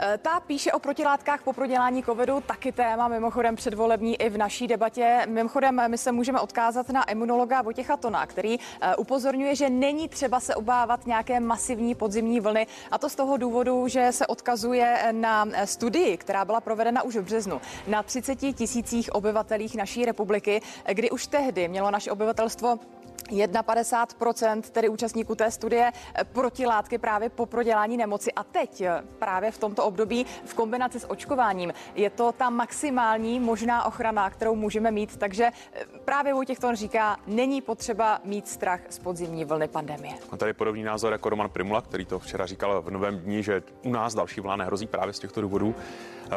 Eh, ta píše o protilátkách po prodělání covidu, taky téma mimochodem předvolební i v naší debatě. Mimochodem my se můžeme odkázat na imunologa Vojtěcha Tona, který eh, upozorňuje, že není třeba se obávat nějaké masivní podzimní vlny a to z toho důvodu, že se odkazuje na studii, která byla provedena už v březnu na 30 tisících obyvatelích naší republiky, kdy už tehdy mělo naše obyvatelstvo 51% tedy účastníků té studie protilátky právě po prodělání nemoci. A teď právě v tomto období v kombinaci s očkováním je to ta maximální možná ochrana, kterou můžeme mít. Takže právě u těchto říká, není potřeba mít strach z podzimní vlny pandemie. A tady podobný názor jako Roman Primula, který to včera říkal v novém dní, že u nás další vlna nehrozí právě z těchto důvodů.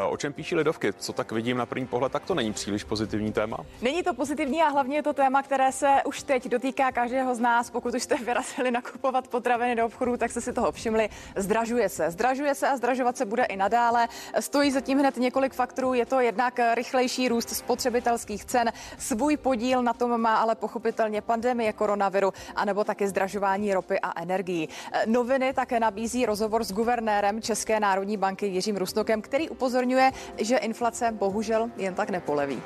O čem píší lidovky? Co tak vidím na první pohled, tak to není příliš pozitivní téma. Není to pozitivní a hlavně je to téma, které se už teď dotýká každého z nás. Pokud už jste vyrazili nakupovat potraviny do obchodu, tak jste si toho všimli. Zdražuje se. Zdražuje se a zdražovat se bude i nadále. Stojí zatím hned několik faktorů. Je to jednak rychlejší růst spotřebitelských cen. Svůj podíl na tom má ale pochopitelně pandemie koronaviru, anebo taky zdražování ropy a energií. Noviny také nabízí rozhovor s guvernérem České národní banky Jiřím Rusnokem, který upozorňuje upozorňuje, že inflace bohužel jen tak nepoleví.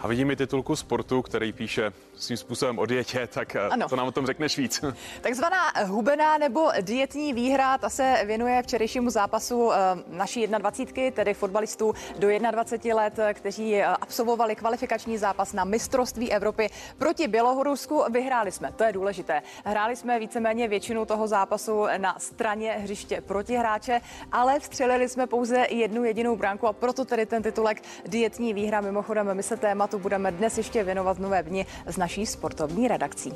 A vidím i titulku sportu, který píše svým způsobem o dietě, tak eh, ano. to nám o tom řekneš víc. Takzvaná hubená nebo dietní výhra, ta se věnuje včerejšímu zápasu eh, naší 21, tedy fotbalistů do 21 let, kteří eh, absolvovali kvalifikační zápas na mistrovství Evropy proti Bělohorusku. Vyhráli jsme, to je důležité. Hráli jsme víceméně většinu toho zápasu na straně hřiště proti hráče, ale vstřelili jsme pouze jednu jedinou bránku a proto tedy ten titulek dietní výhra. Mimochodem, my se tématu budeme dnes ještě věnovat v nové dni z naší sportovní redakcí.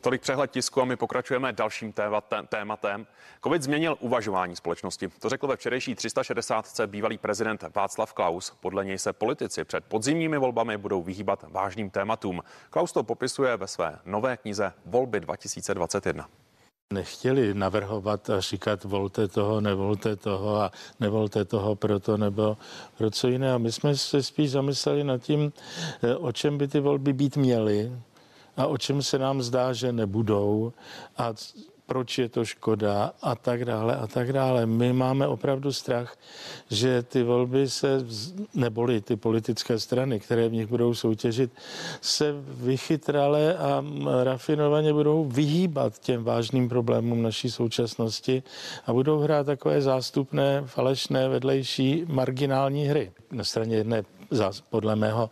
Tolik přehled tisku a my pokračujeme dalším tématem. Covid změnil uvažování společnosti. To řekl ve včerejší 360. bývalý prezident Václav Klaus. Podle něj se politici před podzimními volbami budou vyhýbat vážným tématům. Klaus to popisuje ve své nové knize Volby 2021 nechtěli navrhovat a říkat volte toho, nevolte toho a nevolte toho proto nebo pro co jiné. A my jsme se spíš zamysleli nad tím, eh, o čem by ty volby být měly a o čem se nám zdá, že nebudou a proč je to škoda a tak dále a tak dále. My máme opravdu strach, že ty volby se, neboli ty politické strany, které v nich budou soutěžit, se vychytrale a rafinovaně budou vyhýbat těm vážným problémům naší současnosti a budou hrát takové zástupné, falešné, vedlejší, marginální hry. Na straně jedné podle mého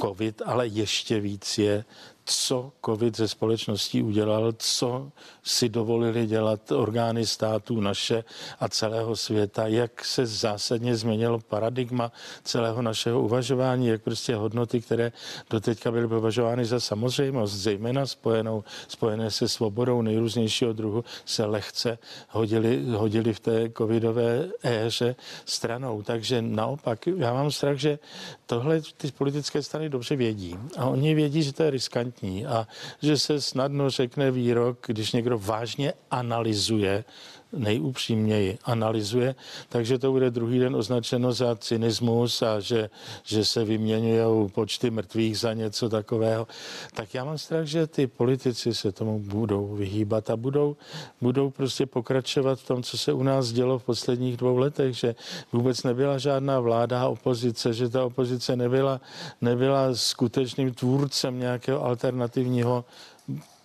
COVID, ale ještě víc je co COVID ze společností udělal, co si dovolili dělat orgány států naše a celého světa, jak se zásadně změnilo paradigma celého našeho uvažování, jak prostě hodnoty, které doteďka byly považovány za samozřejmost, zejména spojenou, spojené se svobodou nejrůznějšího druhu, se lehce hodili, hodili v té covidové éře stranou. Takže naopak, já mám strach, že tohle ty politické strany dobře vědí a oni vědí, že to je riskantní riskantní a že se snadno řekne výrok, když někdo vážně analyzuje nejupřímněji analyzuje, takže to bude druhý den označeno za cynismus a že, že se vyměňují počty mrtvých za něco takového. Tak já mám strach, že ty politici se tomu budou vyhýbat a budou, budou prostě pokračovat v tom, co se u nás dělo v posledních dvou letech, že vůbec nebyla žádná vláda a opozice, že ta opozice nebyla, nebyla skutečným tvůrcem nějakého alternativního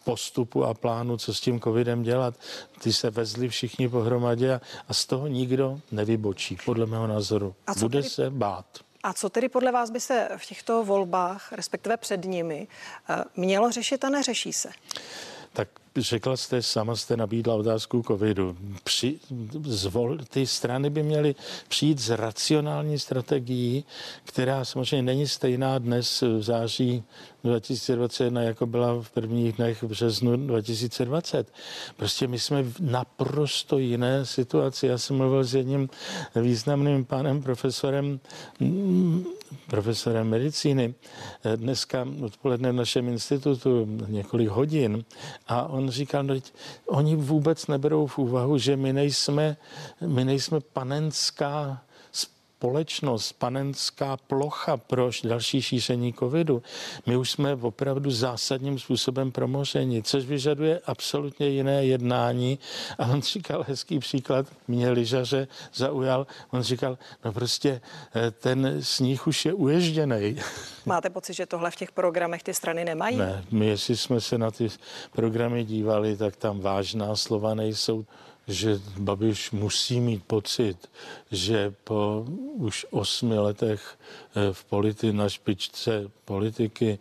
postupu a plánu, co s tím covidem dělat. Ty se vezli všichni pohromadě a, a z toho nikdo nevybočí, podle mého názoru. A Bude tedy... se bát. A co tedy podle vás by se v těchto volbách, respektive před nimi, eh, mělo řešit a neřeší se? Tak řekla jste, sama jste nabídla otázku covidu. Při, zvol, ty strany by měly přijít s racionální strategií, která samozřejmě není stejná dnes v září 2021, jako byla v prvních dnech v březnu 2020. Prostě my jsme v naprosto jiné situaci. Já jsem mluvil s jedním významným pánem profesorem profesorem medicíny dneska odpoledne v našem institutu několik hodin a on říkal, no, oni vůbec neberou v úvahu, že my nejsme, my nejsme panenská společnost, panenská plocha pro další šíření covidu. My už jsme opravdu zásadním způsobem promořeni, což vyžaduje absolutně jiné jednání. A on říkal hezký příklad, mě lyžaře zaujal, on říkal, no prostě eh, ten sníh už je uježděný. Máte pocit, že tohle v těch programech ty strany nemají? Ne, my jestli jsme se na ty programy dívali, tak tam vážná slova nejsou že Babiš musí mít pocit, že po už osmi letech eh, v politi na špičce politiky,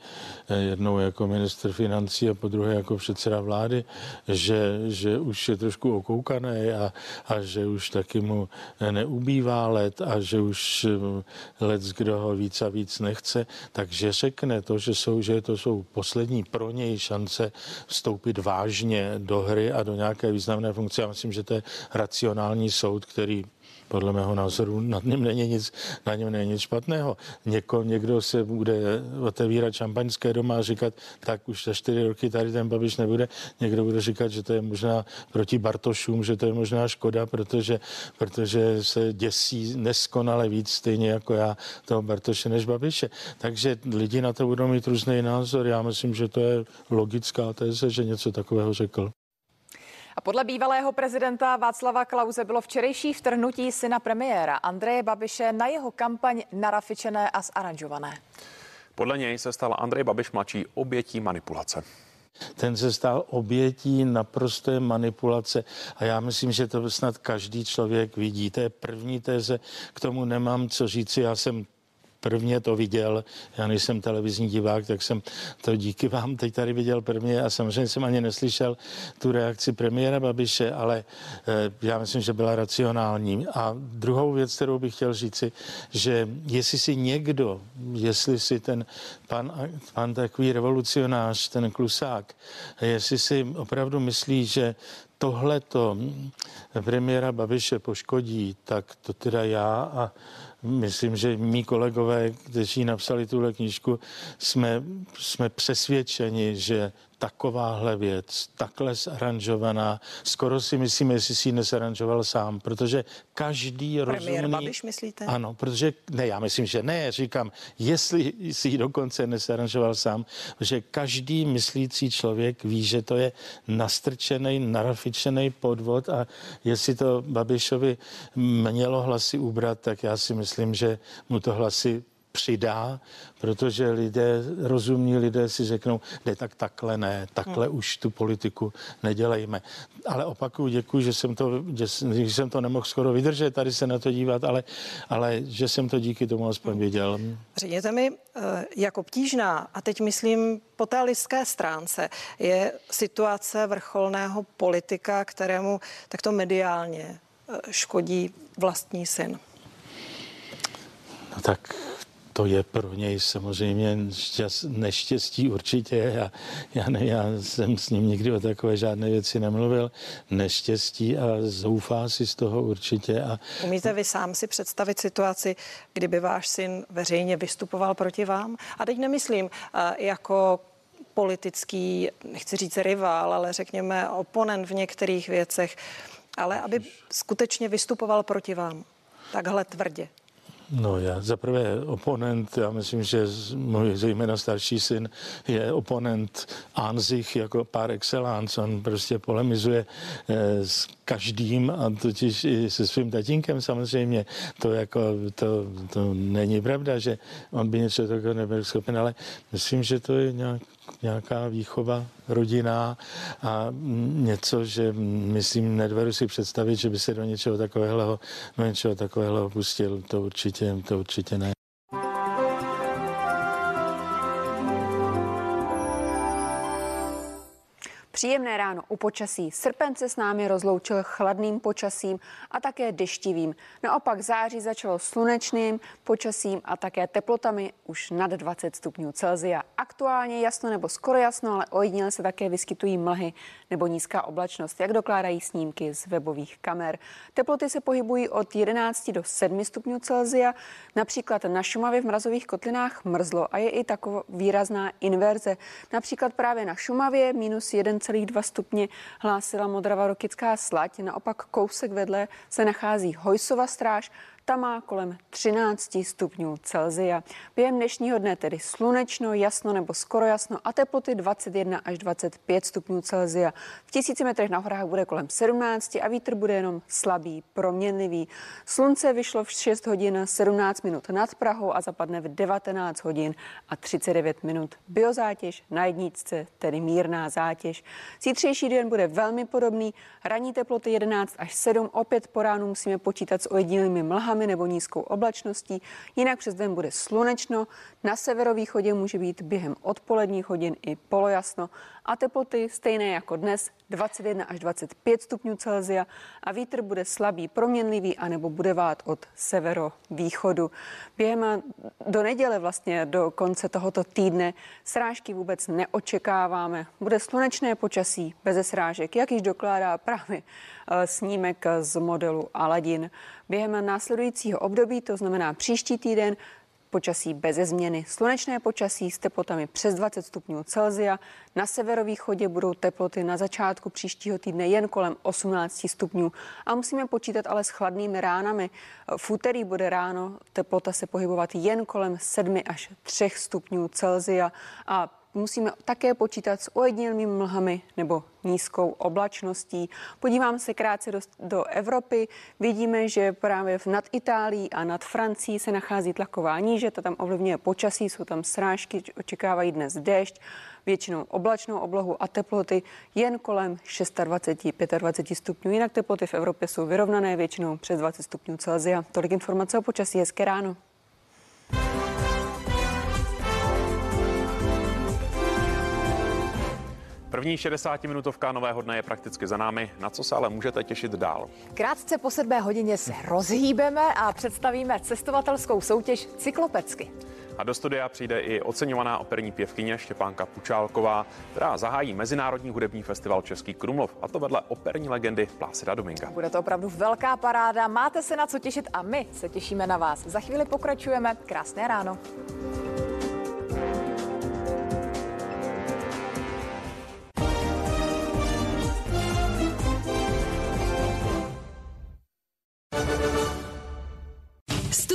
eh, jednou jako minister financí a po druhé jako předseda vlády, že, že už je trošku okoukaný a, a že už taky mu neubývá let a že už eh, let, kdo ho víc a víc nechce, takže řekne to, že, jsou, že to jsou poslední pro něj šance vstoupit vážně do hry a do nějaké významné funkce. Já myslím, že to je racionální soud, který podle mého názoru nad ním není nic, na něm není nic špatného. Něko, někdo se bude otevírat šampaňské doma a říkat, tak už za čtyři roky tady ten Babiš nebude. Někdo bude říkat, že to je možná proti Bartošům, že to je možná škoda, protože, protože se děsí neskonale víc, stejně jako já, toho Bartoše než Babiše. Takže lidi na to budou mít různý názor. Já myslím, že to je logická teze, že něco takového řekl. A podle bývalého prezidenta Václava Klauze bylo včerejší vtrhnutí syna premiéra Andreje Babiše na jeho kampaň narafičené a zaranžované. Podle něj se stal Andrej Babiš mladší obětí manipulace. Ten se stal obětí naprosté manipulace a já myslím, že to snad každý člověk vidí. To je první téze, k tomu nemám co říci. Já jsem prvně to viděl. Já nejsem televizní divák, tak jsem to díky vám teď tady viděl prvně a samozřejmě jsem ani neslyšel tu reakci premiéra Babiše, ale eh, já myslím, že byla racionální. A druhou věc, kterou bych chtěl říci, že jestli si někdo, jestli si ten pan, pan takový revolucionář, ten klusák, jestli si opravdu myslí, že tohle to premiéra Babiše poškodí, tak to teda já a myslím, že mý kolegové, kteří napsali tuhle knížku, jsme, jsme přesvědčeni, že takováhle věc, takhle zaranžovaná, skoro si myslím, jestli si ji nezaranžoval sám, protože každý Premiér rozumný... Babiš, myslíte? Ano, protože, ne, já myslím, že ne, říkám, jestli si ji dokonce nezaranžoval sám, že každý myslící člověk ví, že to je nastrčený, narafičený podvod a jestli to Babišovi mělo hlasy ubrat, tak já si myslím, že mu to hlasy přidá, protože lidé, rozumní lidé si řeknou, ne, tak takhle ne, takhle hmm. už tu politiku nedělejme. Ale opakuju, děkuji, že jsem to, že, že jsem to nemohl skoro vydržet, tady se na to dívat, ale, ale že jsem to díky tomu aspoň viděl. Řekněte mi, eh, jak obtížná, a teď myslím po té lidské stránce, je situace vrcholného politika, kterému takto mediálně eh, škodí vlastní syn? No tak to je pro něj samozřejmě šťast, neštěstí určitě. Já, já, ne, já jsem s ním nikdy o takové žádné věci nemluvil. Neštěstí a zoufá si z toho určitě. A... Umíte vy sám si představit situaci, kdyby váš syn veřejně vystupoval proti vám? A teď nemyslím jako politický, nechci říct rival, ale řekněme oponent v některých věcech, ale aby skutečně vystupoval proti vám takhle tvrdě. No já za prvé oponent, já myslím, že můj zejména starší syn je oponent Anzich jako par excellence. On prostě polemizuje eh, s každým a totiž i se svým tatínkem samozřejmě. To jako, to, to není pravda, že on by něco takového nebyl schopen, ale myslím, že to je nějak nějaká výchova rodinná a něco, že myslím, nedvedu si představit, že by se do něčeho takového, do něčeho takového pustil. To určitě, to určitě ne. Příjemné ráno u počasí. Srpen se s námi rozloučil chladným počasím a také deštivým. Naopak září začalo slunečným počasím a také teplotami už nad 20 stupňů Celzia. Aktuálně jasno nebo skoro jasno, ale ojediněle se také vyskytují mlhy nebo nízká oblačnost, jak dokládají snímky z webových kamer. Teploty se pohybují od 11 do 7 stupňů Celzia. Například na Šumavě v mrazových kotlinách mrzlo a je i taková výrazná inverze. Například právě na Šumavě minus 1,2 stupně hlásila Modrava Rokická slať. Naopak kousek vedle se nachází Hojsova stráž ta má kolem 13 stupňů Celzia. Během dnešního dne tedy slunečno, jasno nebo skoro jasno a teploty 21 až 25 stupňů Celzia. V tisíci metrech na horách bude kolem 17 a vítr bude jenom slabý, proměnlivý. Slunce vyšlo v 6 hodin 17 minut nad Prahou a zapadne v 19 hodin a 39 minut. Biozátěž na jedničce, tedy mírná zátěž. Zítřejší den bude velmi podobný. Ranní teploty 11 až 7, opět po ránu musíme počítat s ojedinělými mlhami mlhami nebo nízkou oblačností. Jinak přes den bude slunečno, na severovýchodě může být během odpoledních hodin i polojasno a teploty stejné jako dnes 21 až 25 stupňů Celzia a vítr bude slabý, proměnlivý a nebo bude vát od severovýchodu. Během do neděle vlastně do konce tohoto týdne srážky vůbec neočekáváme. Bude slunečné počasí bez srážek, jak již dokládá právě eh, snímek z modelu Aladin. Během následujícího období, to znamená příští týden, Počasí bez změny. Slunečné počasí s teplotami přes 20 stupňů Celzia. Na severovýchodě budou teploty na začátku příštího týdne jen kolem 18 stupňů. A musíme počítat ale s chladnými ránami. V úterý bude ráno teplota se pohybovat jen kolem 7 až 3 stupňů Celzia. A musíme také počítat s ojedinělými mlhami nebo nízkou oblačností. Podívám se krátce do, do Evropy. Vidíme, že právě nad Itálií a nad Francií se nachází tlaková níže, to tam ovlivňuje počasí, jsou tam srážky, očekávají dnes déšť, většinou oblačnou oblohu a teploty jen kolem 26-25 stupňů. Jinak teploty v Evropě jsou vyrovnané, většinou přes 20 stupňů Celzia. Tolik informace o počasí, hezké ráno. První 60-minutovka nového dne je prakticky za námi, na co se ale můžete těšit dál. Krátce po sedmé hodině se rozhýbeme a představíme cestovatelskou soutěž Cyklopecky. A do studia přijde i oceňovaná operní pěvkyně Štěpánka Pučálková, která zahájí Mezinárodní hudební festival Český Krumlov, a to vedle operní legendy Plásida Dominga. Bude to opravdu velká paráda, máte se na co těšit a my se těšíme na vás. Za chvíli pokračujeme. Krásné ráno.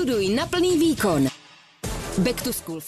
Studuj na plný výkon. Back to School